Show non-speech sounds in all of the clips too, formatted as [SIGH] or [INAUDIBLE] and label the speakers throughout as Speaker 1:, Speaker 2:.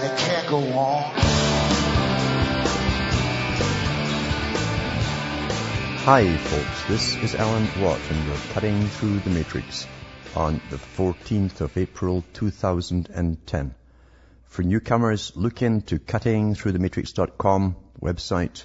Speaker 1: and it can't go on.
Speaker 2: Hi, folks. This is Alan Watt, and we're cutting through the matrix on the 14th of April 2010. For newcomers, look into cuttingthroughthematrix.com website.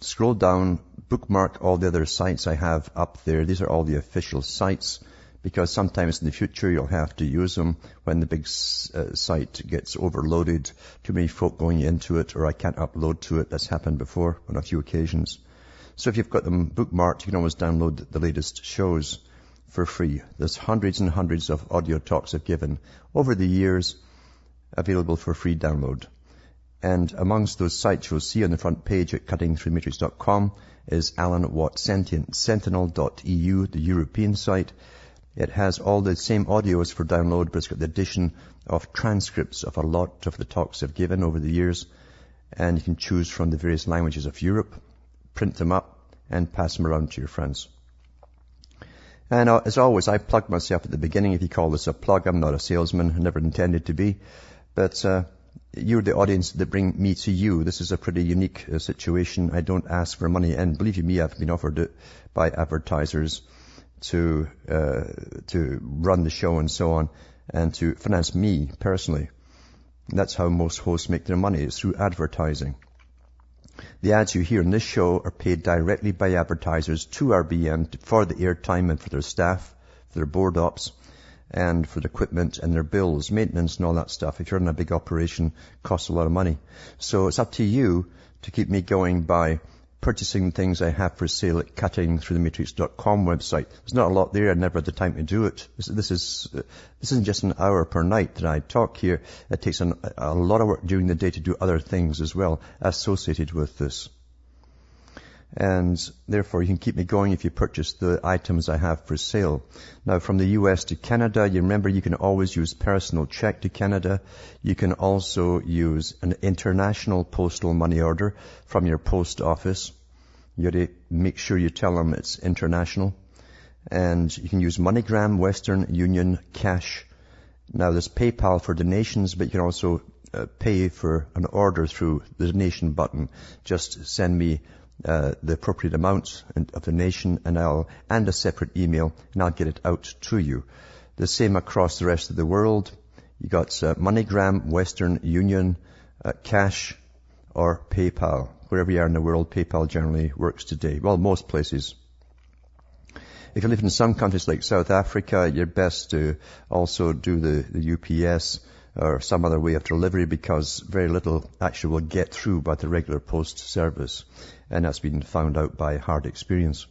Speaker 2: Scroll down, bookmark all the other sites I have up there. These are all the official sites because sometimes in the future you'll have to use them when the big uh, site gets overloaded. Too many folk going into it or I can't upload to it. That's happened before on a few occasions. So if you've got them bookmarked, you can always download the latest shows for free. There's hundreds and hundreds of audio talks I've given over the years available for free download. And amongst those sites you'll see on the front page at cuttingthroughmatrix.com is Alan Watt Sentient, sentinel.eu, the European site. It has all the same audios for download, but it's got the addition of transcripts of a lot of the talks I've given over the years. And you can choose from the various languages of Europe print them up, and pass them around to your friends. And uh, as always, I plug myself at the beginning. If you call this a plug, I'm not a salesman. I never intended to be. But uh, you're the audience that bring me to you. This is a pretty unique uh, situation. I don't ask for money, and believe you me, I've been offered it by advertisers to uh, to run the show and so on, and to finance me personally. That's how most hosts make their money is through advertising. The ads you hear in this show are paid directly by advertisers to RBN for the airtime and for their staff, for their board ops, and for the equipment and their bills, maintenance and all that stuff. If you're in a big operation, it costs a lot of money. So it's up to you to keep me going by purchasing things I have for sale at cuttingthroughthematrix.com website. There's not a lot there. I never had the time to do it. This, this is this isn't just an hour per night that I talk here. It takes an, a lot of work during the day to do other things as well associated with this. And therefore, you can keep me going if you purchase the items I have for sale. Now, from the US to Canada, you remember you can always use personal check to Canada. You can also use an international postal money order from your post office. You got to make sure you tell them it's international. And you can use MoneyGram, Western Union, cash. Now, there's PayPal for donations, but you can also uh, pay for an order through the donation button. Just send me uh, the appropriate amounts of the nation and I'll, and a separate email and I'll get it out to you. The same across the rest of the world. You got uh, MoneyGram, Western Union, uh, Cash, or PayPal. Wherever you are in the world, PayPal generally works today. Well, most places. If you live in some countries like South Africa, you're best to also do the, the UPS or some other way of delivery because very little actually will get through by the regular post service. And that's been found out by hard experience.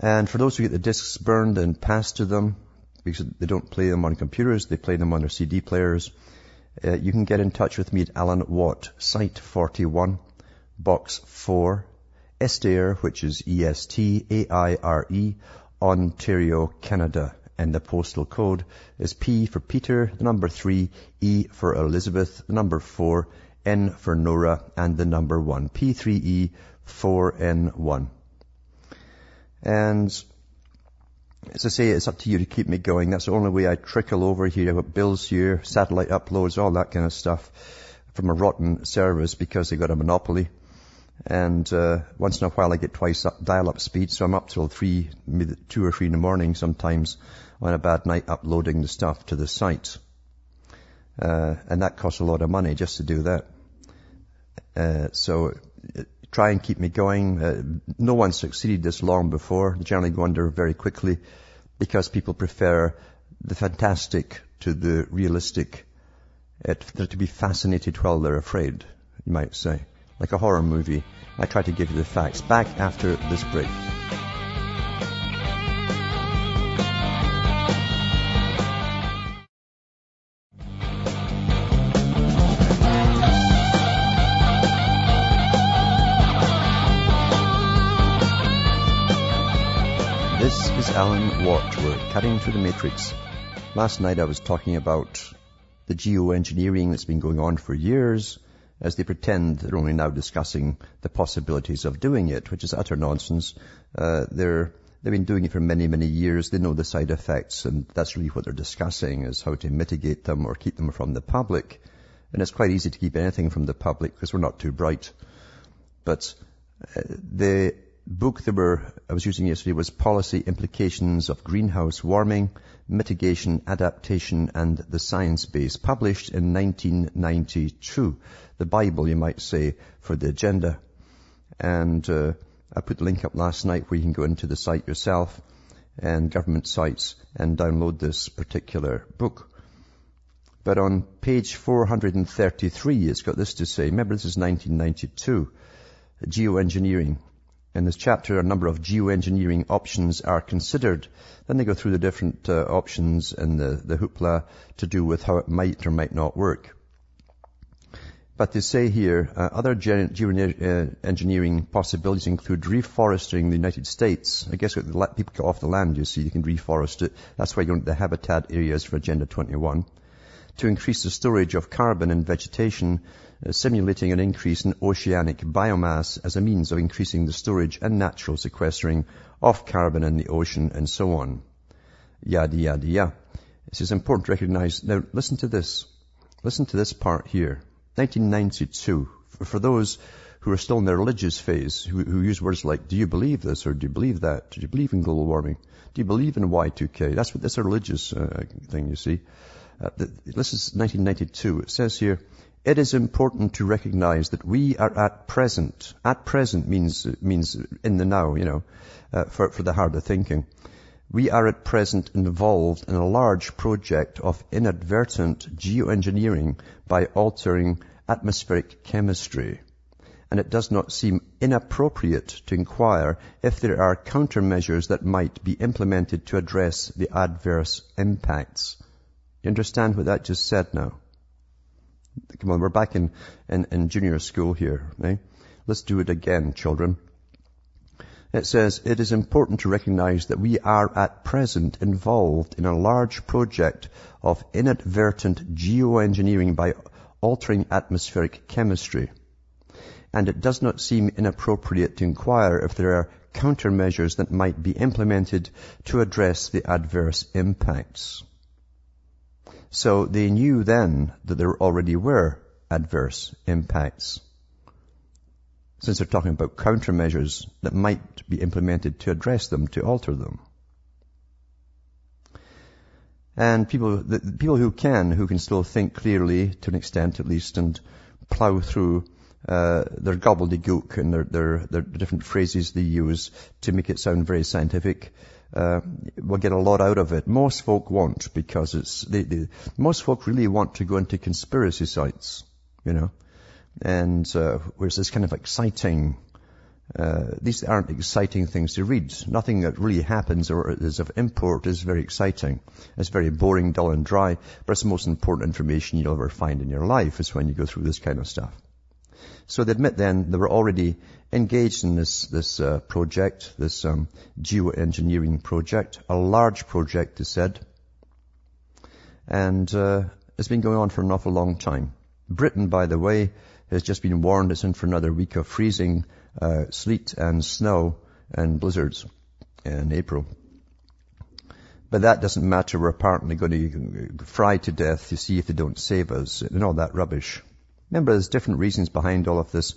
Speaker 2: And for those who get the discs burned and passed to them, because they don't play them on computers, they play them on their CD players, uh, you can get in touch with me at Alan Watt, Site 41, Box 4, Estaire, which is E-S-T-A-I-R-E, Ontario, Canada. And the postal code is P for Peter, the number 3, E for Elizabeth, the number 4, N for Nora, and the number 1. P3E4N1. And as I say, it's up to you to keep me going. That's the only way I trickle over here. I've got bills here, satellite uploads, all that kind of stuff from a rotten service because they've got a monopoly. And uh, once in a while I get twice up, dial-up speed, so I'm up till three, two or three in the morning sometimes on a bad night uploading the stuff to the site. Uh, and that costs a lot of money just to do that. Uh, so uh, try and keep me going. Uh, no one succeeded this long before. They generally go under very quickly because people prefer the fantastic to the realistic. It, to be fascinated while they're afraid, you might say. Like a horror movie. I try to give you the facts. Back after this break. Watt. We're cutting through the matrix. Last night I was talking about the geoengineering that's been going on for years as they pretend they're only now discussing the possibilities of doing it, which is utter nonsense. Uh, they're, they've been doing it for many, many years. They know the side effects and that's really what they're discussing is how to mitigate them or keep them from the public. And it's quite easy to keep anything from the public because we're not too bright. But uh, the book that were, I was using yesterday was Policy Implications of Greenhouse Warming, Mitigation, Adaptation and the Science Base, published in 1992. The Bible, you might say, for the agenda. And uh, I put the link up last night where you can go into the site yourself and government sites and download this particular book. But on page 433, it's got this to say. Remember, this is 1992. Geoengineering in this chapter, a number of geoengineering options are considered. Then they go through the different uh, options and the, the hoopla to do with how it might or might not work. But they say here, uh, other geoengineering uh, possibilities include reforesting the United States. I guess people get off the land, you see, you can reforest it. That's why you want the habitat areas for Agenda 21. To increase the storage of carbon in vegetation, simulating an increase in oceanic biomass as a means of increasing the storage and natural sequestering of carbon in the ocean and so on. Yada, yada, yada. This is important to recognize. Now, listen to this. Listen to this part here. 1992. For those who are still in their religious phase, who, who, use words like, do you believe this or do you believe that? Do you believe in global warming? Do you believe in Y2K? That's what, that's a religious uh, thing, you see. Uh, this is 1992. It says here, it is important to recognize that we are at present, at present means, means in the now, you know, uh, for, for the harder thinking. We are at present involved in a large project of inadvertent geoengineering by altering atmospheric chemistry. And it does not seem inappropriate to inquire if there are countermeasures that might be implemented to address the adverse impacts. You understand what that just said now? Come on, we're back in, in, in junior school here, right? Let's do it again, children. It says, it is important to recognize that we are at present involved in a large project of inadvertent geoengineering by altering atmospheric chemistry. And it does not seem inappropriate to inquire if there are countermeasures that might be implemented to address the adverse impacts. So they knew then that there already were adverse impacts. Since they're talking about countermeasures that might be implemented to address them, to alter them. And people, the people who can, who can still think clearly, to an extent at least, and plow through uh, their gobbledygook and their, their, their different phrases they use to make it sound very scientific, uh, will get a lot out of it. Most folk won't because it's, they, they, most folk really want to go into conspiracy sites, you know, and, uh, it's this kind of exciting, uh, these aren't exciting things to read. Nothing that really happens or is of import is very exciting. It's very boring, dull and dry, but it's the most important information you'll ever find in your life is when you go through this kind of stuff. So they admit then they were already engaged in this, this uh, project, this um, geoengineering project, a large project, they said. And uh, it's been going on for an awful long time. Britain, by the way, has just been warned it's in for another week of freezing uh, sleet and snow and blizzards in April. But that doesn't matter. We're apparently going to fry to death to see if they don't save us and all that rubbish. Remember, there's different reasons behind all of this.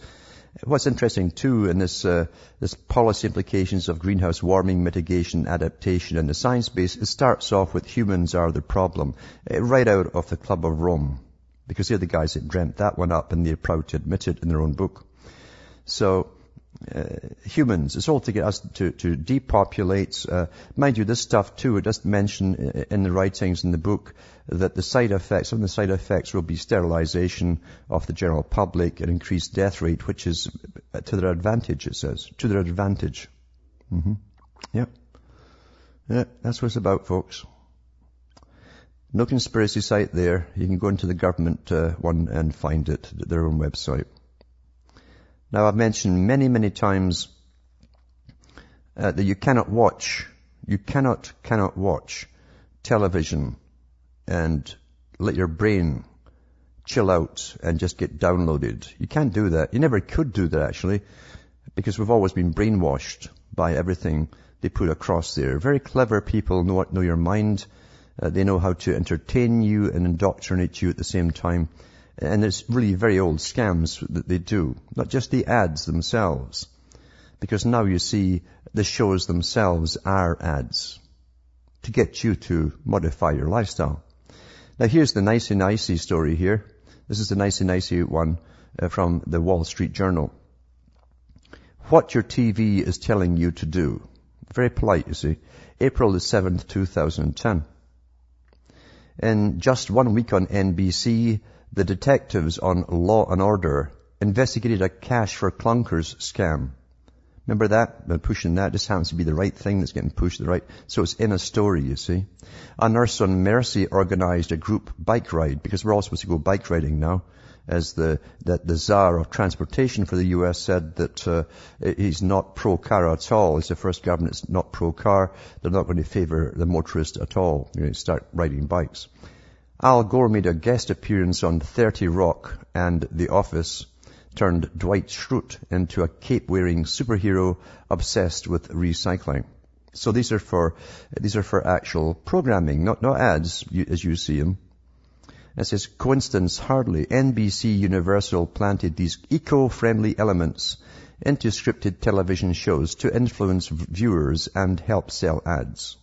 Speaker 2: What's interesting too in this, uh, this policy implications of greenhouse warming mitigation, adaptation and the science base, it starts off with humans are the problem, uh, right out of the Club of Rome. Because they're the guys that dreamt that one up and they're proud to admit it in their own book. So, uh, humans. It's all to get us to, to depopulate. Uh, mind you, this stuff too, it does mention in the writings in the book that the side effects, some of the side effects will be sterilization of the general public and increased death rate, which is to their advantage, it says. To their advantage. Mm-hmm. Yeah. Yeah, that's what it's about, folks. No conspiracy site there. You can go into the government uh, one and find it, their own website. Now I've mentioned many, many times uh, that you cannot watch, You cannot, cannot watch television and let your brain chill out and just get downloaded. You can't do that. You never could do that actually, because we've always been brainwashed by everything they put across there. Very clever people know, know your mind. Uh, they know how to entertain you and indoctrinate you at the same time. And it's really very old scams that they do, not just the ads themselves. Because now you see the shows themselves are ads to get you to modify your lifestyle. Now here's the nicey nicey story here. This is the nicey nicey one uh, from the Wall Street Journal. What your TV is telling you to do. Very polite, you see. April the 7th, 2010. In just one week on NBC, the detectives on Law and Order investigated a cash for clunkers scam. Remember that? They're pushing that. Just happens to be the right thing that's getting pushed the right. So it's in a story, you see. A nurse on Mercy organized a group bike ride because we're all supposed to go bike riding now. As the, that the czar of transportation for the US said that uh, he's not pro-car at all. He's the first government that's not pro-car. They're not going to favor the motorist at all. Going to start riding bikes. Al Gore made a guest appearance on 30 Rock and The Office turned Dwight Schrute into a cape-wearing superhero obsessed with recycling. So these are for, these are for actual programming, not, not ads as you see them. It says, coincidence hardly. NBC Universal planted these eco-friendly elements into scripted television shows to influence viewers and help sell ads.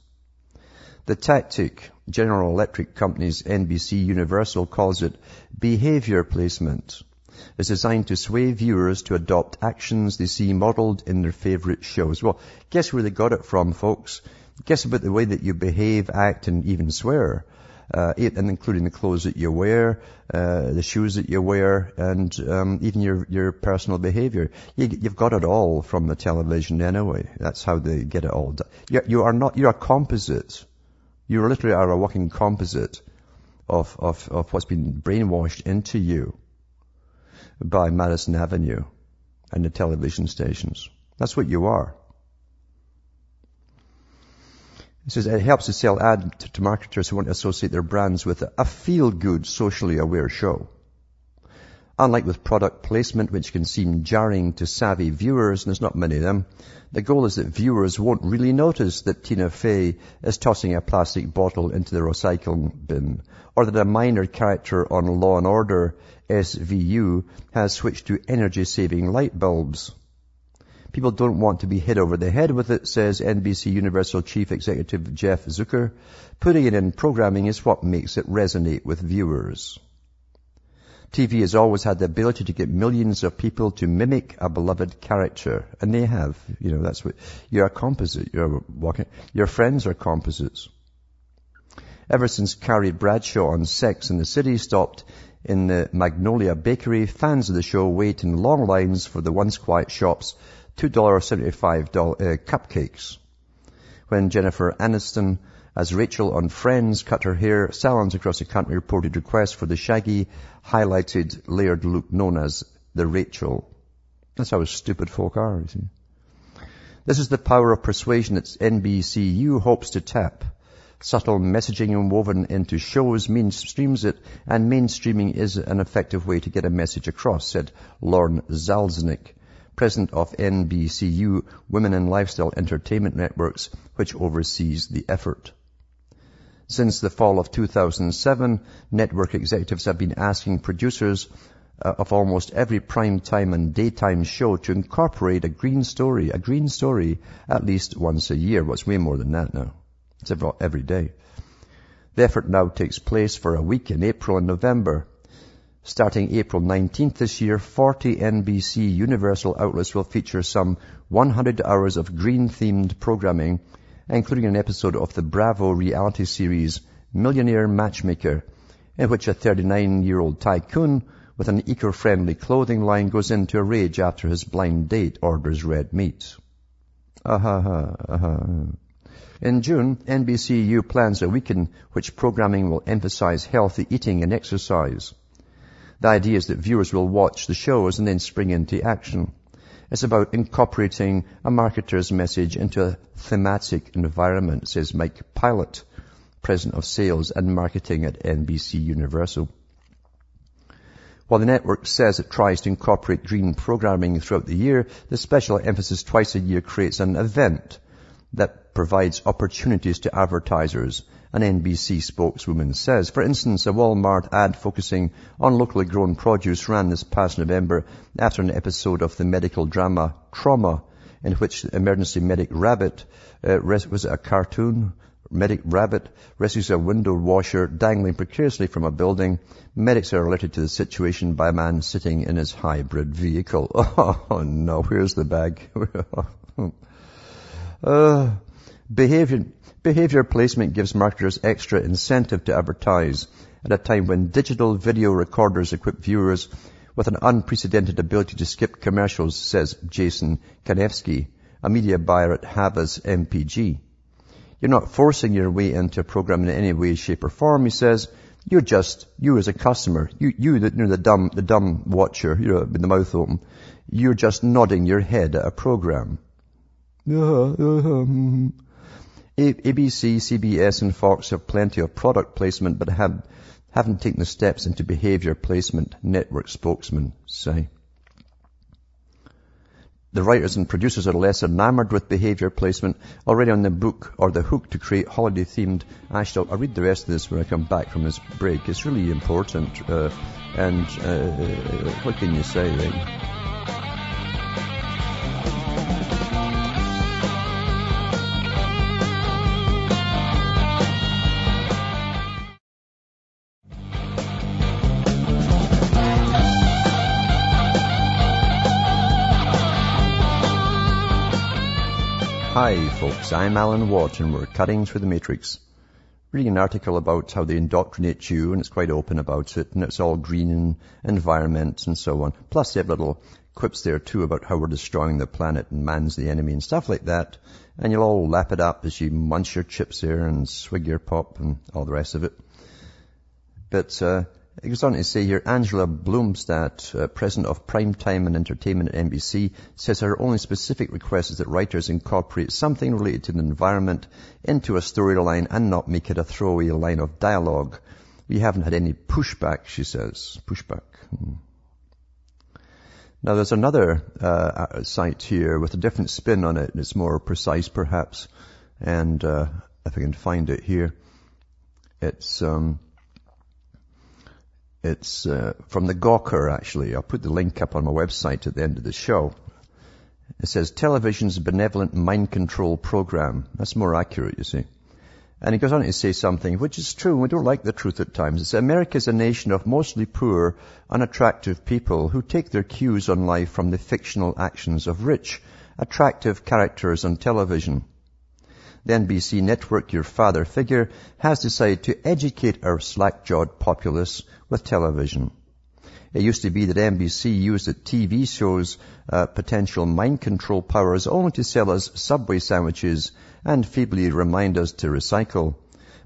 Speaker 2: The tactic, General Electric Company's NBC Universal calls it behavior placement is designed to sway viewers to adopt actions they see modeled in their favorite shows. Well, guess where they got it from, folks? Guess about the way that you behave, act, and even swear. Uh, and including the clothes that you wear, uh, the shoes that you wear, and um, even your your personal behaviour. You, have got it all from the television anyway. That's how they get it all done. You, you are not. You're a composite. You literally are a walking composite of of of what's been brainwashed into you by Madison Avenue and the television stations. That's what you are. He says it helps to sell ad to, to marketers who want to associate their brands with a feel-good, socially aware show. Unlike with product placement, which can seem jarring to savvy viewers, and there's not many of them, the goal is that viewers won't really notice that Tina Fey is tossing a plastic bottle into the recycling bin, or that a minor character on Law and Order SVU has switched to energy-saving light bulbs. People don't want to be hit over the head with it, says NBC Universal Chief Executive Jeff Zucker. Putting it in programming is what makes it resonate with viewers. TV has always had the ability to get millions of people to mimic a beloved character. And they have. You know, that's what, you're a composite. You're walking, your friends are composites. Ever since Carrie Bradshaw on Sex in the City stopped in the Magnolia Bakery, fans of the show wait in long lines for the once quiet shop's $2.75 uh, cupcakes. When Jennifer Aniston as Rachel on Friends cut her hair, salons across the country reported requests for the shaggy, highlighted, layered look known as the Rachel. That's how stupid folk are, you see. This is the power of persuasion that NBCU hopes to tap. Subtle messaging woven into shows mainstreams it, and mainstreaming is an effective way to get a message across, said Lauren Zalaznick, president of NBCU Women in Lifestyle Entertainment Networks, which oversees the effort. Since the fall of 2007, network executives have been asking producers uh, of almost every prime time and daytime show to incorporate a green story, a green story at least once a year. It's way more than that now. It's every day. The effort now takes place for a week in April and November. Starting April 19th this year, 40 NBC Universal outlets will feature some 100 hours of green-themed programming including an episode of the Bravo reality series Millionaire Matchmaker, in which a 39-year-old tycoon with an eco-friendly clothing line goes into a rage after his blind date orders red meat. Uh-huh, uh-huh. In June, NBCU plans a week in which programming will emphasize healthy eating and exercise. The idea is that viewers will watch the shows and then spring into action. It's about incorporating a marketer's message into a thematic environment, says Mike Pilot, President of Sales and Marketing at NBC Universal. While the network says it tries to incorporate green programming throughout the year, the special emphasis twice a year creates an event that provides opportunities to advertisers, an NBC spokeswoman says. For instance, a Walmart ad focusing on locally grown produce ran this past November after an episode of the medical drama Trauma, in which emergency medic Rabbit, uh, was it a cartoon? Medic Rabbit rescues a window washer dangling precariously from a building. Medics are alerted to the situation by a man sitting in his hybrid vehicle. [LAUGHS] Oh no, where's the bag? [LAUGHS] uh, behavior, behavior placement gives marketers extra incentive to advertise at a time when digital video recorders equip viewers with an unprecedented ability to skip commercials, says Jason Kanefsky, a media buyer at Havas MPG. You're not forcing your way into a program in any way, shape or form, he says. You're just, you as a customer, you, you, the, you know, the dumb, the dumb watcher, you know, with the mouth open, you're just nodding your head at a program. Uh-huh, uh-huh, mm-hmm. ABC, CBS and Fox have plenty of product placement, but have, haven't taken the steps into behavior placement, network spokesmen say. The writers and producers are less enamored with behavior placement already on the book or the hook to create holiday themed Ashton. I'll read the rest of this when I come back from this break. It's really important. Uh, and uh, what can you say, right? Hi folks, I'm Alan Watt and we're cutting through the matrix. Reading an article about how they indoctrinate you and it's quite open about it and it's all green and environment and so on. Plus they have little quips there too about how we're destroying the planet and man's the enemy and stuff like that. And you'll all lap it up as you munch your chips there and swig your pop and all the rest of it. But, uh, it goes on to say here, Angela Bromstad, uh, president of Primetime and Entertainment at NBC, says her only specific request is that writers incorporate something related to the environment into a storyline and not make it a throwaway line of dialogue. We haven't had any pushback, she says. Pushback. Hmm. Now there's another uh, site here with a different spin on it. and It's more precise perhaps. And uh, if I can find it here, it's... Um, it's uh, from the Gawker, actually. I'll put the link up on my website at the end of the show. It says television's benevolent mind control program. That's more accurate, you see. And he goes on to say something which is true. We don't like the truth at times. It's America is a nation of mostly poor, unattractive people who take their cues on life from the fictional actions of rich, attractive characters on television. The NBC network, your father figure, has decided to educate our slack-jawed populace with television. It used to be that NBC used its TV shows uh, potential mind control powers only to sell us Subway sandwiches and feebly remind us to recycle.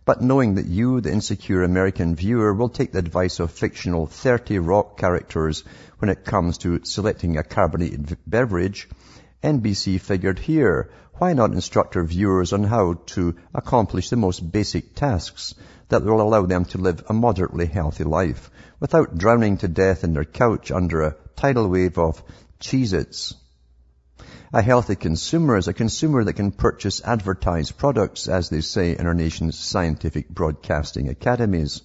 Speaker 2: But knowing that you, the insecure American viewer, will take the advice of fictional 30 rock characters when it comes to selecting a carbonated beverage, NBC figured here, why not instruct our viewers on how to accomplish the most basic tasks that will allow them to live a moderately healthy life without drowning to death in their couch under a tidal wave of Cheez-Its. A healthy consumer is a consumer that can purchase advertised products, as they say in our nation's scientific broadcasting academies.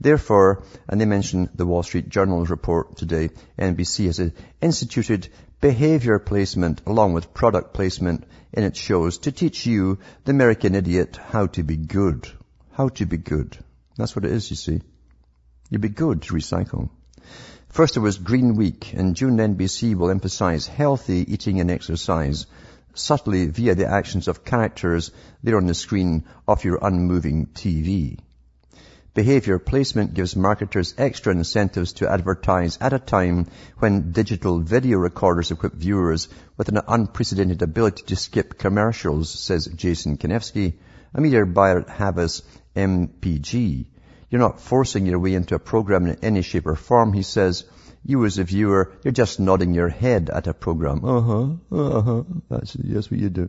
Speaker 2: Therefore, and they mention the Wall Street Journal's report today, NBC has instituted behavior placement along with product placement in its shows to teach you, the American idiot, how to be good. How to be good. That's what it is, you see. You be good to recycle. First it was Green Week. and June, NBC will emphasize healthy eating and exercise subtly via the actions of characters there on the screen of your unmoving TV. Behavior placement gives marketers extra incentives to advertise at a time when digital video recorders equip viewers with an unprecedented ability to skip commercials, says Jason Kanefsky, a media buyer at Havas MPG. You're not forcing your way into a program in any shape or form, he says. You as a viewer, you're just nodding your head at a program. Uh-huh, uh-huh. That's, that's what you do.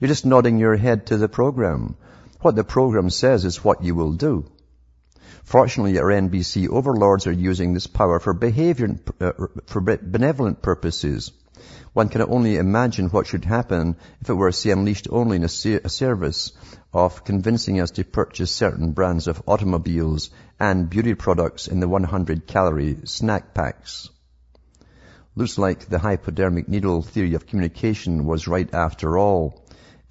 Speaker 2: You're just nodding your head to the program. What the program says is what you will do. Fortunately, our NBC overlords are using this power for behavior, uh, for benevolent purposes. One can only imagine what should happen if it were, say, unleashed only in a, service of convincing us to purchase certain brands of automobiles and beauty products in the 100 calorie snack packs. Looks like the hypodermic needle theory of communication was right after all.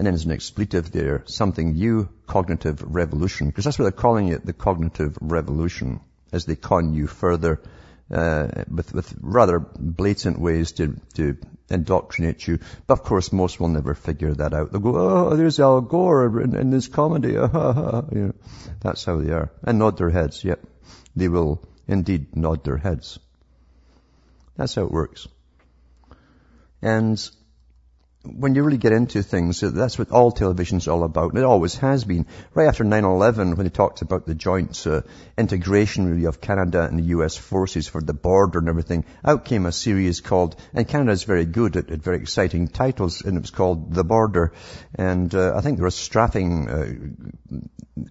Speaker 2: And then as an expletive there, something new, cognitive revolution. Because that's what they're calling it, the cognitive revolution, as they con you further uh, with, with rather blatant ways to, to indoctrinate you. But of course, most will never figure that out. They'll go, oh, there's Al Gore in, in this comedy. [LAUGHS] you know, that's how they are. And nod their heads. Yep. They will indeed nod their heads. That's how it works. And when you really get into things, that's what all television's all about. And it always has been. Right after 9-11, when they talked about the joint uh, integration really of Canada and the US forces for the border and everything, out came a series called, and Canada's very good at, at very exciting titles, and it was called The Border. And uh, I think there were strapping uh,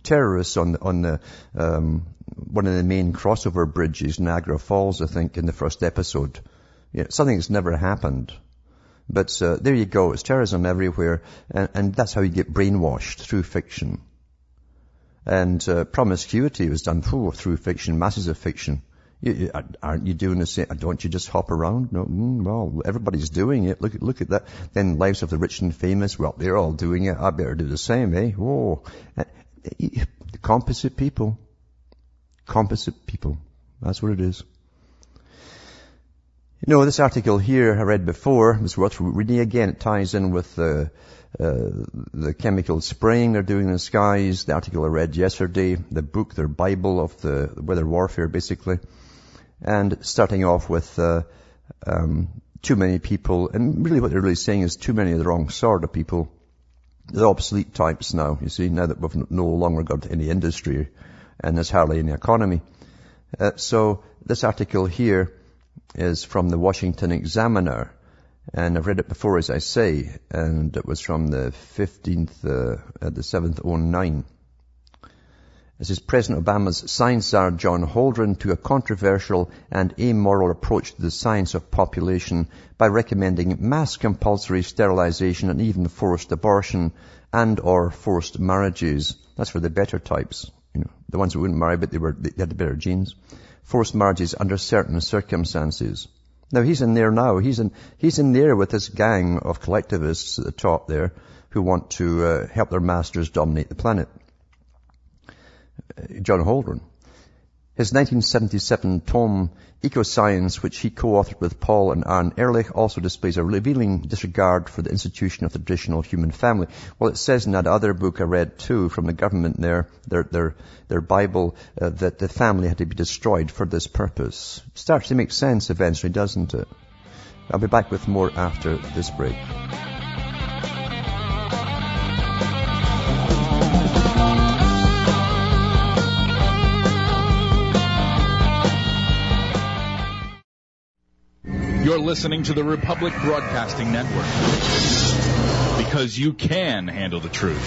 Speaker 2: terrorists on, on the, um, one of the main crossover bridges, Niagara Falls, I think, in the first episode. Know, something that's never happened. But uh, there you go. It's terrorism everywhere, and, and, that's how you get brainwashed through fiction. And uh, promiscuity was done through, through fiction, masses of fiction. You, you, aren't you doing the same? Don't you just hop around? No, mm, well, everybody's doing it. Look at look at that. Then lives of the rich and famous. Well, they're all doing it. I better do the same, eh? Whoa, uh, composite people, composite people. That's what it is. You know, this article here I read before was worth reading again. It ties in with the, uh, the chemical spraying they're doing in the skies, the article I read yesterday, the book, their Bible of the weather warfare basically, and starting off with uh, um, too many people, and really what they're really saying is too many of the wrong sort of people. They're obsolete types now, you see, now that we've no longer got any industry and there's hardly any economy. Uh, so this article here is from the Washington Examiner. And I've read it before, as I say, and it was from the 15th, uh, uh, the 7th, 09. This is President Obama's science czar John Holdren to a controversial and amoral approach to the science of population by recommending mass compulsory sterilization and even forced abortion and or forced marriages. That's for the better types, you know, the ones who wouldn't marry but they were, they had the better genes forced marriages under certain circumstances. Now he's in there now. He's in, he's in there with this gang of collectivists at the top there who want to uh, help their masters dominate the planet. Uh, John Holdren. His 1977 tome, Ecoscience, which he co-authored with Paul and Anne Ehrlich, also displays a revealing disregard for the institution of the traditional human family. Well, it says in that other book I read too, from the government there, their, their, their Bible, uh, that the family had to be destroyed for this purpose. Starts to make sense eventually, doesn't it? I'll be back with more after this break.
Speaker 3: Listening to the Republic Broadcasting Network because you can handle the truth.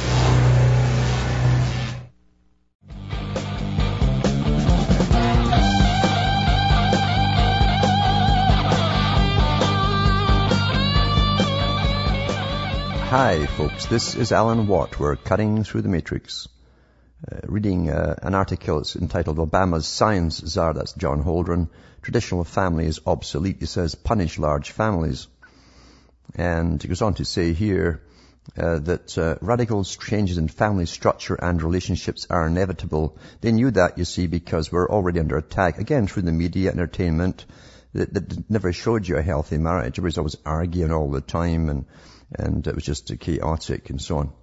Speaker 2: Hi, folks. This is Alan Watt. We're cutting through the matrix. Uh, reading uh, an article it's entitled Obama's Science Czar, that's John Holdren. Traditional family is obsolete. He says punish large families. And he goes on to say here uh, that uh, radical changes in family structure and relationships are inevitable. They knew that, you see, because we're already under attack, again, through the media, entertainment, that, that never showed you a healthy marriage. Everybody's always arguing all the time and, and it was just chaotic and so on.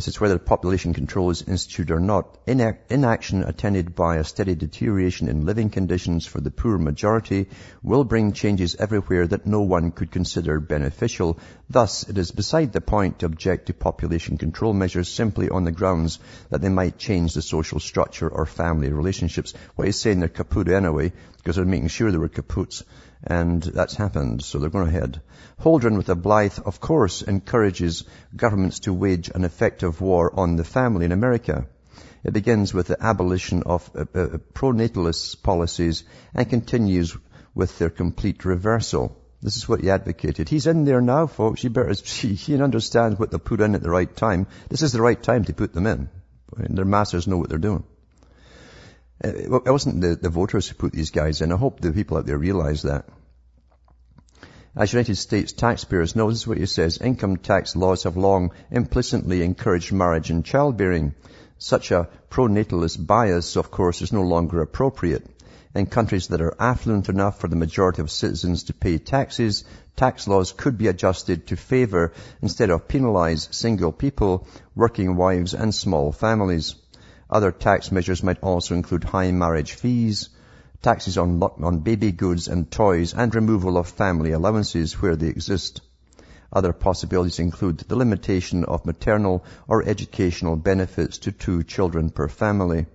Speaker 2: This is whether population control is instituted or not. Inaction attended by a steady deterioration in living conditions for the poor majority will bring changes everywhere that no one could consider beneficial. Thus, it is beside the point to object to population control measures simply on the grounds that they might change the social structure or family relationships. What he's saying, they're kaput anyway, because they're making sure they were kaputs. And that's happened, so they're going ahead. Holdren with a blithe, of course, encourages governments to wage an effective war on the family in America. It begins with the abolition of uh, uh, pronatalist policies and continues with their complete reversal. This is what he advocated. He's in there now, folks. You better, [LAUGHS] he, he understands what they put in at the right time. This is the right time to put them in. Their masters know what they're doing. Uh, it wasn't the, the voters who put these guys in. I hope the people out there realize that. As United States taxpayers is what he says, income tax laws have long implicitly encouraged marriage and childbearing. Such a pronatalist bias, of course, is no longer appropriate. In countries that are affluent enough for the majority of citizens to pay taxes, tax laws could be adjusted to favor instead of penalize single people, working wives and small families. Other tax measures might also include high marriage fees, taxes on, on baby goods and toys, and removal of family allowances where they exist. Other possibilities include the limitation of maternal or educational benefits to two children per family.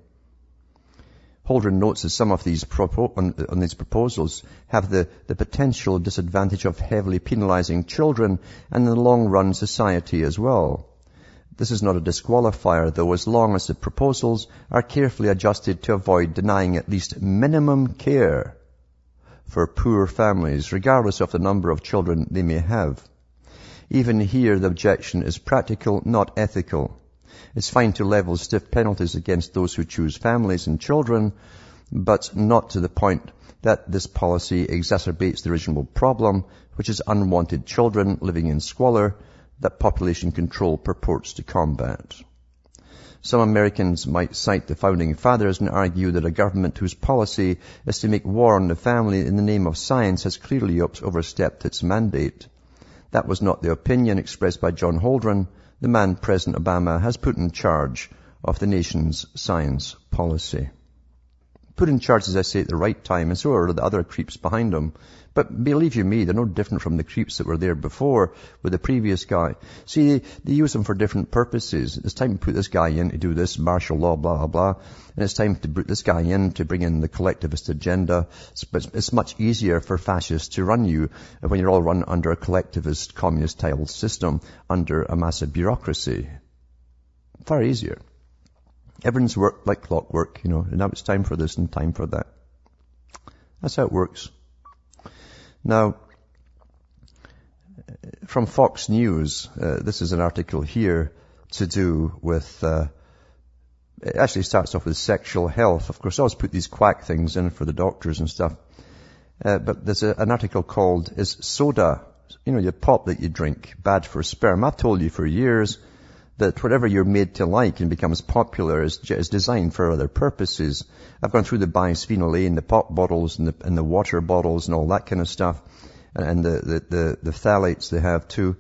Speaker 2: Holdren notes that some of these, propo- on, on these proposals have the, the potential disadvantage of heavily penalizing children and in the long run society as well. This is not a disqualifier, though, as long as the proposals are carefully adjusted to avoid denying at least minimum care for poor families, regardless of the number of children they may have. Even here, the objection is practical, not ethical. It's fine to level stiff penalties against those who choose families and children, but not to the point that this policy exacerbates the original problem, which is unwanted children living in squalor that population control purports to combat. Some Americans might cite the founding fathers and argue that a government whose policy is to make war on the family in the name of science has clearly overstepped its mandate. That was not the opinion expressed by John Holdren, the man President Obama has put in charge of the nation's science policy. Put in charge, as I say, at the right time, and so are the other creeps behind him but believe you me, they're no different from the creeps that were there before with the previous guy. See, they use them for different purposes. It's time to put this guy in to do this martial law, blah, blah, blah. And it's time to put this guy in to bring in the collectivist agenda. But it's much easier for fascists to run you when you're all run under a collectivist communist style system under a massive bureaucracy. Far easier. Everything's worked like clockwork, you know, and now it's time for this and time for that. That's how it works. Now, from Fox News, uh, this is an article here to do with, uh, it actually starts off with sexual health. Of course, I always put these quack things in for the doctors and stuff. Uh, but there's a, an article called, is soda, you know, your pop that you drink, bad for sperm? I've told you for years that whatever you're made to like and becomes popular is, is designed for other purposes. I've gone through the bisphenol A in the pop bottles and the, and the water bottles and all that kind of stuff, and, and the, the, the, the, phthalates they have too,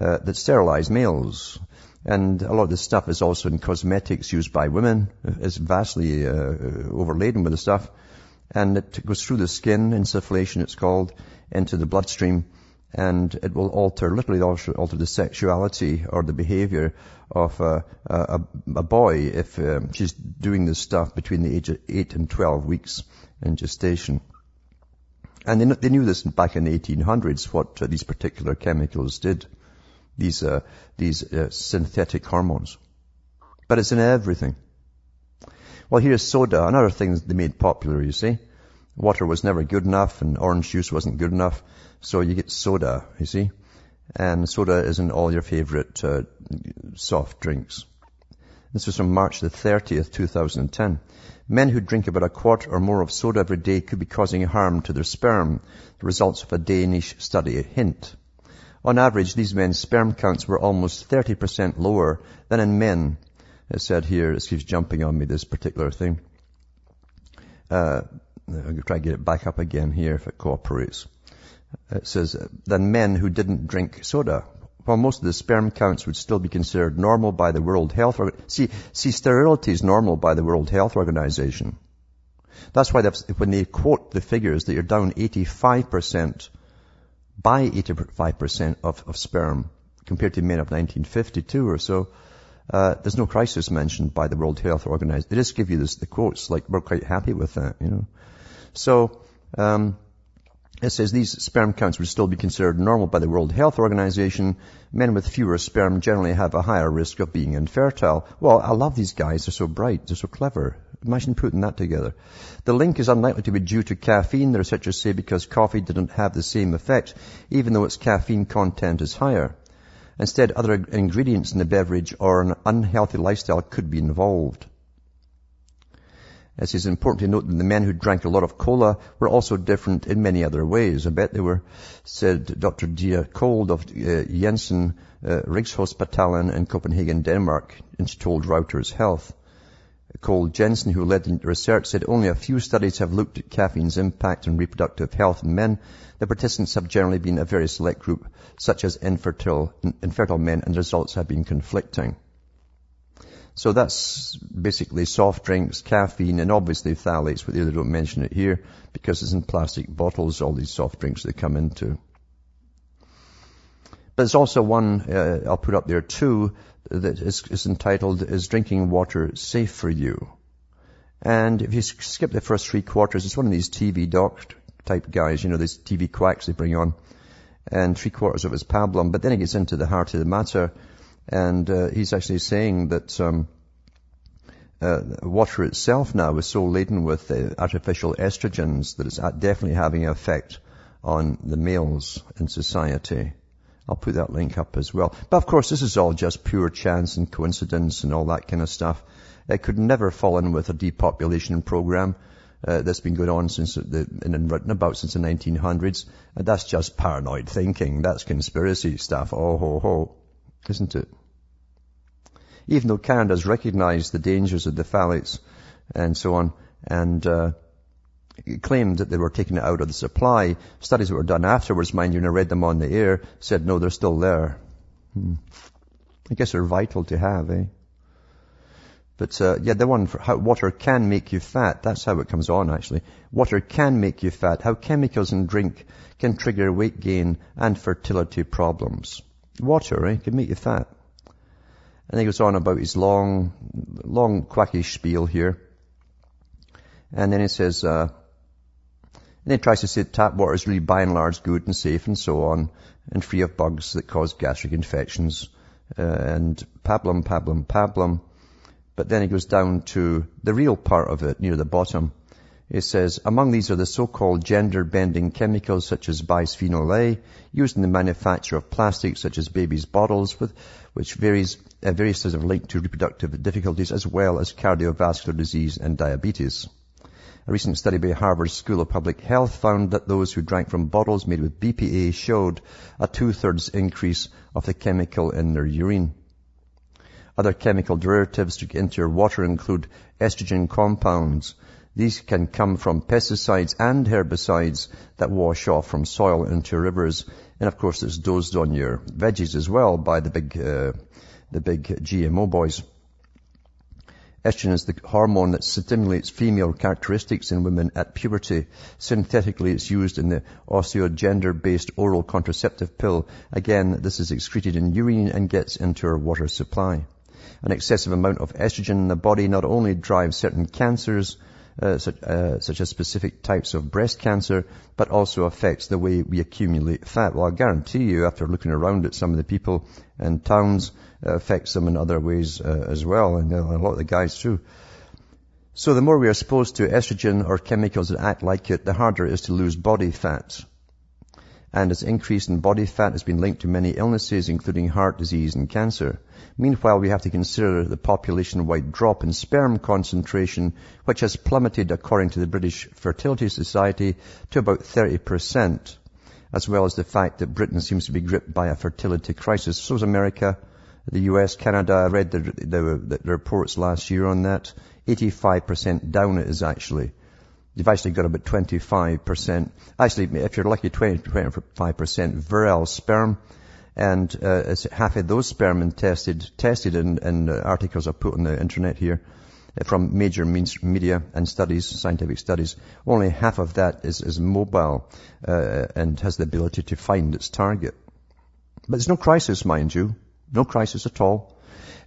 Speaker 2: uh, that sterilize males. And a lot of this stuff is also in cosmetics used by women. It's vastly uh, overladen with the stuff. And it goes through the skin, insufflation it's called, into the bloodstream and it will alter, literally alter the sexuality or the behavior of a, a, a boy if um, she's doing this stuff between the age of 8 and 12 weeks in gestation. And they, they knew this back in the 1800s, what uh, these particular chemicals did, these, uh, these uh, synthetic hormones. But it's in everything. Well, here's soda, another thing they made popular, you see. Water was never good enough and orange juice wasn't good enough. So you get soda, you see. And soda is in all your favorite uh, soft drinks. This was from March the 30th, 2010. Men who drink about a quart or more of soda every day could be causing harm to their sperm. The results of a Danish study hint. On average, these men's sperm counts were almost 30% lower than in men. It said here, it keeps jumping on me, this particular thing. Uh, I'm going to try to get it back up again here if it cooperates. It says, than men who didn't drink soda. while most of the sperm counts would still be considered normal by the World Health Organization. See, see, sterility is normal by the World Health Organization. That's why when they quote the figures that you're down 85% by 85% of, of sperm compared to men of 1952 or so, uh, there's no crisis mentioned by the World Health Organization. They just give you this, the quotes, like we're quite happy with that, you know. So, um, it says these sperm counts would still be considered normal by the World Health Organization. Men with fewer sperm generally have a higher risk of being infertile. Well, I love these guys. They're so bright. They're so clever. Imagine putting that together. The link is unlikely to be due to caffeine, the researchers say, because coffee didn't have the same effect, even though its caffeine content is higher. Instead, other ingredients in the beverage or an unhealthy lifestyle could be involved. It is important to note that the men who drank a lot of cola were also different in many other ways. I bet they were, said Dr. Dia Kold of uh, Jensen uh, Rigshospitalen in Copenhagen, Denmark, and she told Reuters Health. Kold Jensen, who led the research, said only a few studies have looked at caffeine's impact on reproductive health in men. The participants have generally been a very select group, such as infertile, infertile men, and the results have been conflicting. So that's basically soft drinks, caffeine, and obviously phthalates, but they don't mention it here because it's in plastic bottles, all these soft drinks they come into. But there's also one, uh, I'll put up there too, that is, is entitled, Is Drinking Water Safe for You? And if you skip the first three quarters, it's one of these TV doc type guys, you know, these TV quacks they bring on. And three quarters of it's pablum, but then it gets into the heart of the matter and uh, he's actually saying that um, uh, water itself now is so laden with uh, artificial estrogens that it's definitely having an effect on the males in society. I'll put that link up as well. But of course, this is all just pure chance and coincidence and all that kind of stuff. It could never fall in with a depopulation program uh, that's been going on since the, and written about since the 1900s. And that's just paranoid thinking. That's conspiracy stuff. Oh ho ho isn't it? Even though Canada's recognized the dangers of the phthalates and so on, and uh, claimed that they were taking it out of the supply, studies that were done afterwards, mind you, and I read them on the air, said no, they're still there. Hmm. I guess they're vital to have, eh? But uh, yeah, the one for how water can make you fat, that's how it comes on actually. Water can make you fat. How chemicals in drink can trigger weight gain and fertility problems. Water, eh, can make you fat. And he goes on about his long, long quackish spiel here. And then he says, uh, and he tries to say tap water is really by and large good and safe and so on, and free of bugs that cause gastric infections, uh, and pablum, pablum, pablum. But then he goes down to the real part of it near the bottom. It says, among these are the so-called gender-bending chemicals such as bisphenol A, used in the manufacture of plastics such as babies' bottles, with, which varies, uh, various are linked to reproductive difficulties as well as cardiovascular disease and diabetes. A recent study by Harvard School of Public Health found that those who drank from bottles made with BPA showed a two-thirds increase of the chemical in their urine. Other chemical derivatives to enter water include estrogen compounds, these can come from pesticides and herbicides that wash off from soil into rivers. And of course, it's dosed on your veggies as well by the big, uh, the big GMO boys. Estrogen is the hormone that stimulates female characteristics in women at puberty. Synthetically, it's used in the estrogen-based oral contraceptive pill. Again, this is excreted in urine and gets into our water supply. An excessive amount of estrogen in the body not only drives certain cancers, uh, such, uh, such, as specific types of breast cancer, but also affects the way we accumulate fat. Well, I guarantee you, after looking around at some of the people in towns, uh, affects them in other ways uh, as well, and a lot of the guys too. So the more we are exposed to estrogen or chemicals that act like it, the harder it is to lose body fat and its increase in body fat has been linked to many illnesses, including heart disease and cancer. Meanwhile, we have to consider the population-wide drop in sperm concentration, which has plummeted, according to the British Fertility Society, to about 30%, as well as the fact that Britain seems to be gripped by a fertility crisis. So is America, the US, Canada. I read the, the, the reports last year on that. 85% down it is actually. You've actually got about 25%. Actually, if you're lucky, 20 25% virile sperm. And uh, half of those sperm tested, tested in, in articles I put on the internet here uh, from major media and studies, scientific studies, only half of that is, is mobile uh, and has the ability to find its target. But there's no crisis, mind you. No crisis at all.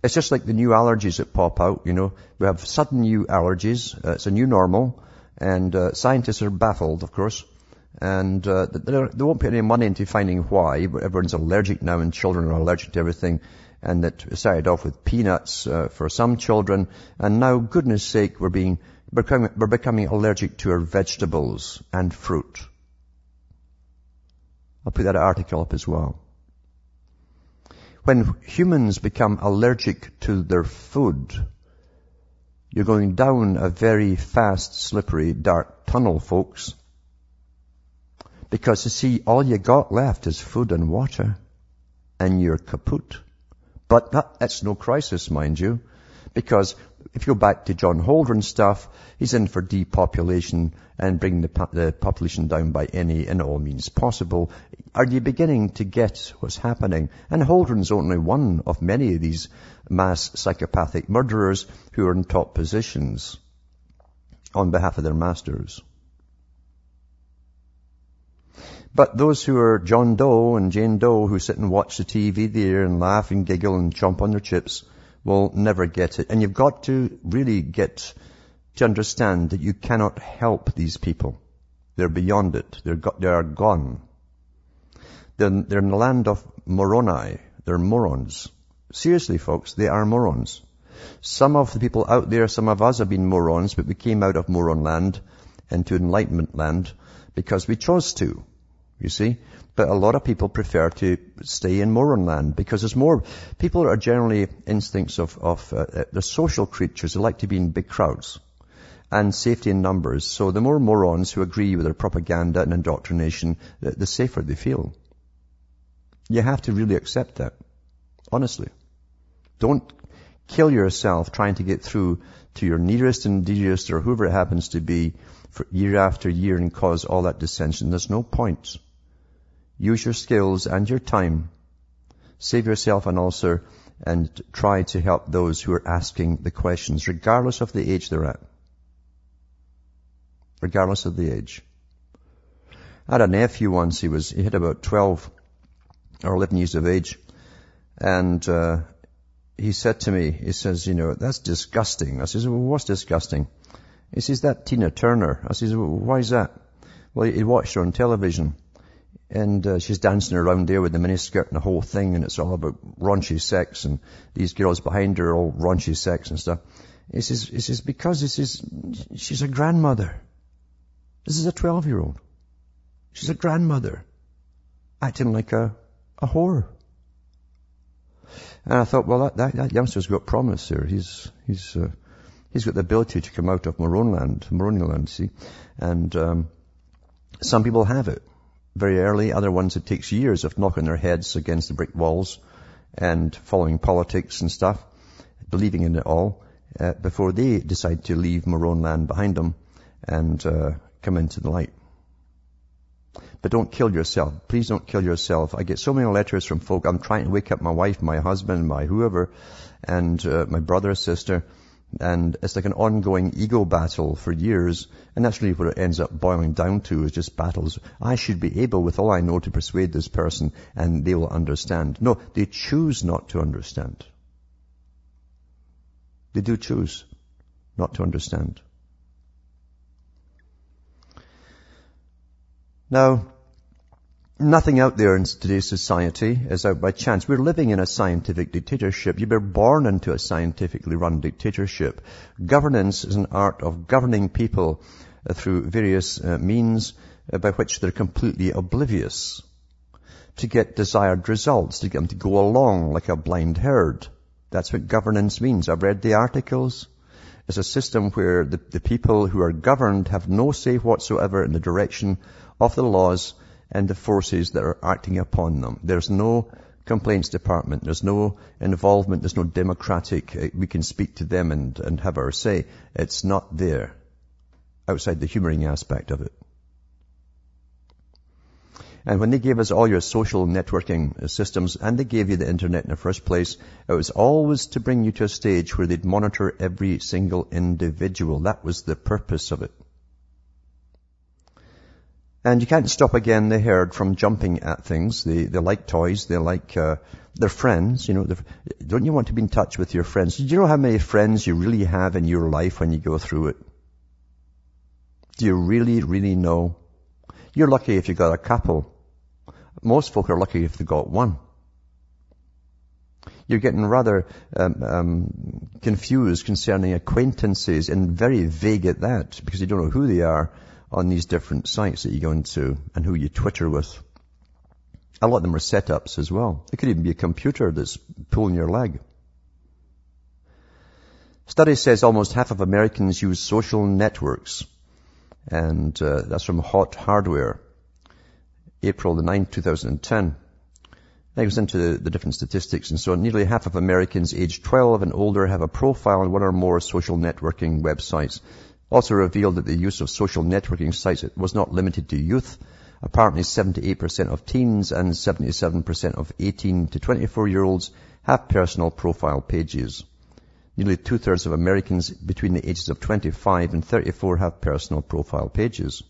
Speaker 2: It's just like the new allergies that pop out, you know. We have sudden new allergies. Uh, it's a new normal. And uh, scientists are baffled, of course. And uh, they won't put any money into finding why. but Everyone's allergic now and children are allergic to everything. And that started off with peanuts uh, for some children. And now, goodness sake, we're being, becoming, we're becoming allergic to our vegetables and fruit. I'll put that article up as well. When humans become allergic to their food, you're going down a very fast, slippery, dark tunnel, folks. Because you see, all you got left is food and water. And you're kaput. But that, that's no crisis, mind you. Because if you go back to John Holdren's stuff, he's in for depopulation and bringing the, the, population down by any and all means possible. Are you beginning to get what's happening? And Holdren's only one of many of these mass psychopathic murderers who are in top positions on behalf of their masters. But those who are John Doe and Jane Doe who sit and watch the TV there and laugh and giggle and chomp on their chips, will never get it. And you've got to really get to understand that you cannot help these people. They're beyond it. They're, go- they are gone. They're, they're in the land of Moroni. They're morons. Seriously, folks, they are morons. Some of the people out there, some of us have been morons, but we came out of moron land into enlightenment land because we chose to. You see? But a lot of people prefer to stay in moron land because there's more, people are generally instincts of, of uh, uh, social creatures. They like to be in big crowds and safety in numbers. So the more morons who agree with their propaganda and indoctrination, the, the safer they feel. You have to really accept that. Honestly. Don't kill yourself trying to get through to your nearest and dearest or whoever it happens to be for year after year and cause all that dissension. There's no point. Use your skills and your time. Save yourself an ulcer and try to help those who are asking the questions, regardless of the age they're at. Regardless of the age. I had a nephew once, he was, he had about 12 or 11 years of age, and, uh, he said to me, he says, you know, that's disgusting. I says, well, what's disgusting? He says, that Tina Turner. I says, well, why is that? Well, he watched her on television and uh, she's dancing around there with the miniskirt and the whole thing, and it's all about raunchy sex, and these girls behind her are all raunchy sex and stuff. He says, he says, because this is, she's a grandmother. This is a 12 year old. She's a grandmother. Acting like a, a whore. And I thought, well, that, that, that youngster's got promise here. He's, he's, uh, he's got the ability to come out of Moroni land, see? And, um, some people have it very early, other ones it takes years of knocking their heads against the brick walls and following politics and stuff, believing in it all, uh, before they decide to leave Moroni land behind them and uh, come into the light. But don't kill yourself. Please don't kill yourself. I get so many letters from folk. I'm trying to wake up my wife, my husband, my whoever, and uh, my brother, sister, and it's like an ongoing ego battle for years. And that's really what it ends up boiling down to is just battles. I should be able, with all I know, to persuade this person and they will understand. No, they choose not to understand. They do choose not to understand. Now, Nothing out there in today's society is out by chance. We're living in a scientific dictatorship. You were born into a scientifically run dictatorship. Governance is an art of governing people uh, through various uh, means uh, by which they're completely oblivious to get desired results, to get them to go along like a blind herd. That's what governance means. I've read the articles. It's a system where the, the people who are governed have no say whatsoever in the direction of the laws and the forces that are acting upon them. There's no complaints department. There's no involvement. There's no democratic, uh, we can speak to them and, and have our say. It's not there outside the humoring aspect of it. And when they gave us all your social networking systems and they gave you the internet in the first place, it was always to bring you to a stage where they'd monitor every single individual. That was the purpose of it. And you can't stop again the herd from jumping at things. They, they like toys. They like, uh, their friends. You know, don't you want to be in touch with your friends? Do you know how many friends you really have in your life when you go through it? Do you really, really know? You're lucky if you've got a couple. Most folk are lucky if they got one. You're getting rather um, um, confused concerning acquaintances and very vague at that because you don't know who they are on these different sites that you go into and who you Twitter with. A lot of them are setups as well. It could even be a computer that's pulling your leg. Study says almost half of Americans use social networks. And uh, that's from Hot Hardware, April the 9th, 2010. That goes into the, the different statistics and so on. Nearly half of Americans aged 12 and older have a profile on one or more social networking websites. Also revealed that the use of social networking sites was not limited to youth. Apparently 78% of teens and 77% of 18 to 24 year olds have personal profile pages. Nearly two-thirds of Americans between the ages of 25 and 34 have personal profile pages.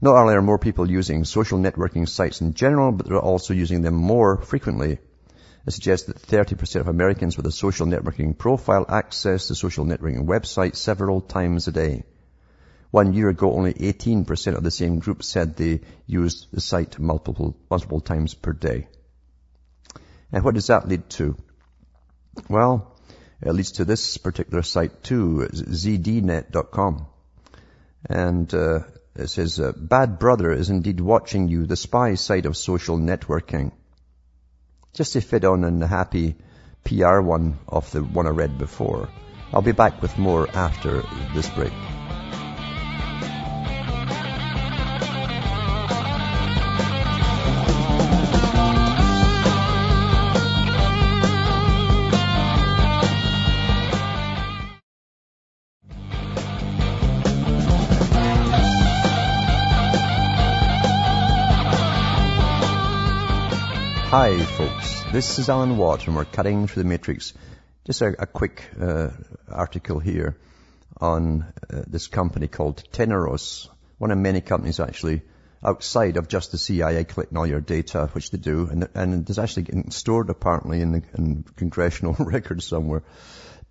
Speaker 2: Not only are more people using social networking sites in general, but they're also using them more frequently. It suggests that 30% of Americans with a social networking profile access the social networking website several times a day. One year ago, only 18% of the same group said they used the site multiple, multiple times per day. And what does that lead to? Well, it leads to this particular site too, zdnet.com. And uh, it says, uh, Bad Brother is indeed watching you, the spy site of social networking. Just to fit on in the happy PR one of the one I read before. I'll be back with more after this break. Hi, folks. This is Alan Watt, and we're cutting through the matrix. Just a, a quick uh, article here on uh, this company called Teneros, one of many companies actually outside of just the CIA collecting all your data, which they do, and, and it's actually stored apparently in, the, in congressional [LAUGHS] records somewhere.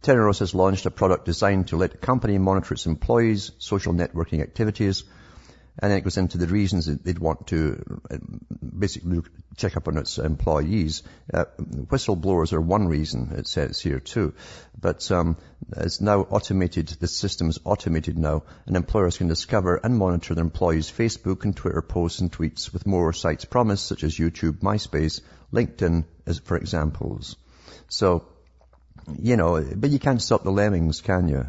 Speaker 2: Teneros has launched a product designed to let the company monitor its employees' social networking activities and then it goes into the reasons that they'd want to uh, basically check up on its employees. Uh, whistleblowers are one reason, it says here too. But um, it's now automated, the system's automated now, and employers can discover and monitor their employees' Facebook and Twitter posts and tweets with more sites promised, such as YouTube, MySpace, LinkedIn, as for examples. So, you know, but you can't stop the lemmings, can you?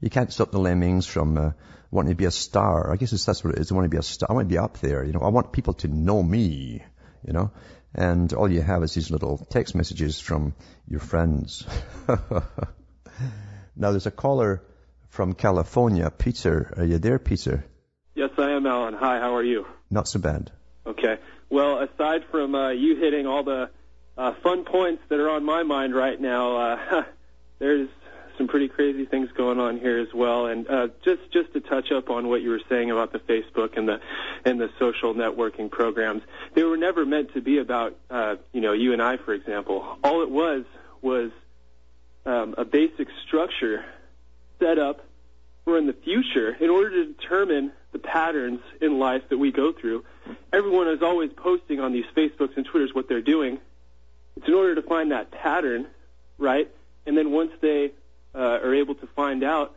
Speaker 2: You can't stop the lemmings from uh, wanting to be a star. I guess it's, that's what it is. I want to be a star. I want to be up there. You know, I want people to know me. You know, and all you have is these little text messages from your friends. [LAUGHS] now there's a caller from California, Peter. Are you there, Peter?
Speaker 4: Yes, I am, Alan. Hi, how are you?
Speaker 2: Not so bad.
Speaker 4: Okay. Well, aside from uh, you hitting all the uh, fun points that are on my mind right now, uh, [LAUGHS] there's some pretty crazy things going on here as well. And uh, just just to touch up on what you were saying about the Facebook and the and the social networking programs, they were never meant to be about uh, you know you and I, for example. All it was was um, a basic structure set up for in the future in order to determine the patterns in life that we go through. Everyone is always posting on these Facebooks and Twitters what they're doing. It's in order to find that pattern, right? And then once they uh, are able to find out,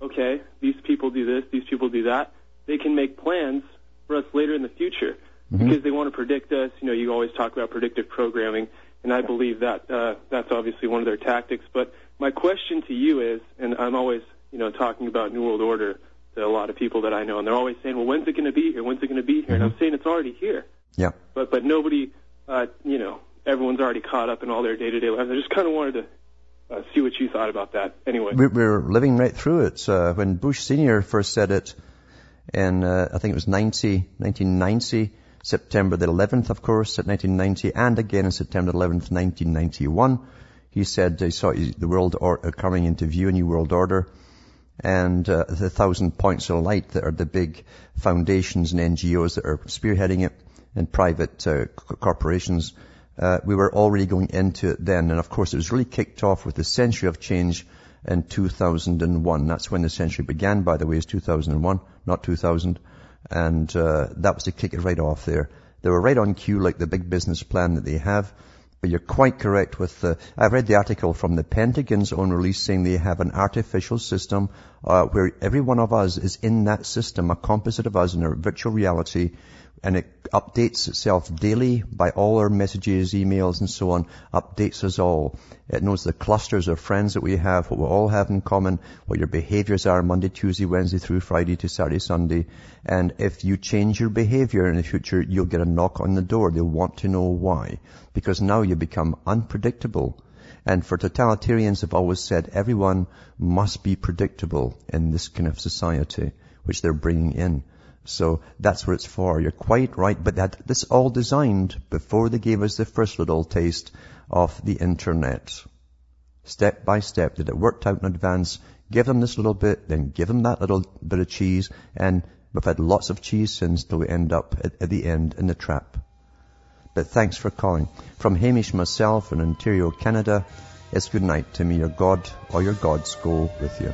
Speaker 4: okay, these people do this, these people do that, they can make plans for us later in the future mm-hmm. because they want to predict us. You know, you always talk about predictive programming, and I believe that uh, that's obviously one of their tactics. But my question to you is, and I'm always, you know, talking about New World Order to a lot of people that I know, and they're always saying, well, when's it going to be here? When's it going to be here? Mm-hmm. And I'm mm-hmm. saying it's already here.
Speaker 2: Yeah.
Speaker 4: But but nobody, uh, you know, everyone's already caught up in all their day-to-day lives. I just kind of wanted to uh, see what you thought about that. Anyway,
Speaker 2: we're living right through it. Uh, when Bush Senior first said it in, uh, I think it was 90, 1990, September the 11th, of course, at 1990, and again in September 11th, 1991. He said he saw the world or, uh, coming into view, a new world order, and uh, the thousand points of light that are the big foundations and NGOs that are spearheading it, and private uh, corporations. Uh, we were already going into it then, and of course it was really kicked off with the century of change in 2001. That's when the century began, by the way, is 2001, not 2000. And uh, that was to kick it right off there. They were right on cue, like the big business plan that they have. But you're quite correct with the, I've read the article from the Pentagon's own release saying they have an artificial system uh, where every one of us is in that system, a composite of us in a virtual reality and it updates itself daily by all our messages, emails and so on, updates us all. It knows the clusters of friends that we have, what we all have in common, what your behaviors are Monday, Tuesday, Wednesday through Friday to Saturday, Sunday. And if you change your behavior in the future, you'll get a knock on the door. They'll want to know why. Because now you become unpredictable. And for totalitarians have always said everyone must be predictable in this kind of society, which they're bringing in. So that's what it's for. You're quite right. But that, this all designed before they gave us the first little taste of the internet. Step by step, that it worked out in advance. Give them this little bit, then give them that little bit of cheese, and we've had lots of cheese since till we end up at, at the end in the trap. But thanks for calling. From Hamish myself in Ontario, Canada, it's good night to me. Your God or your gods go with you.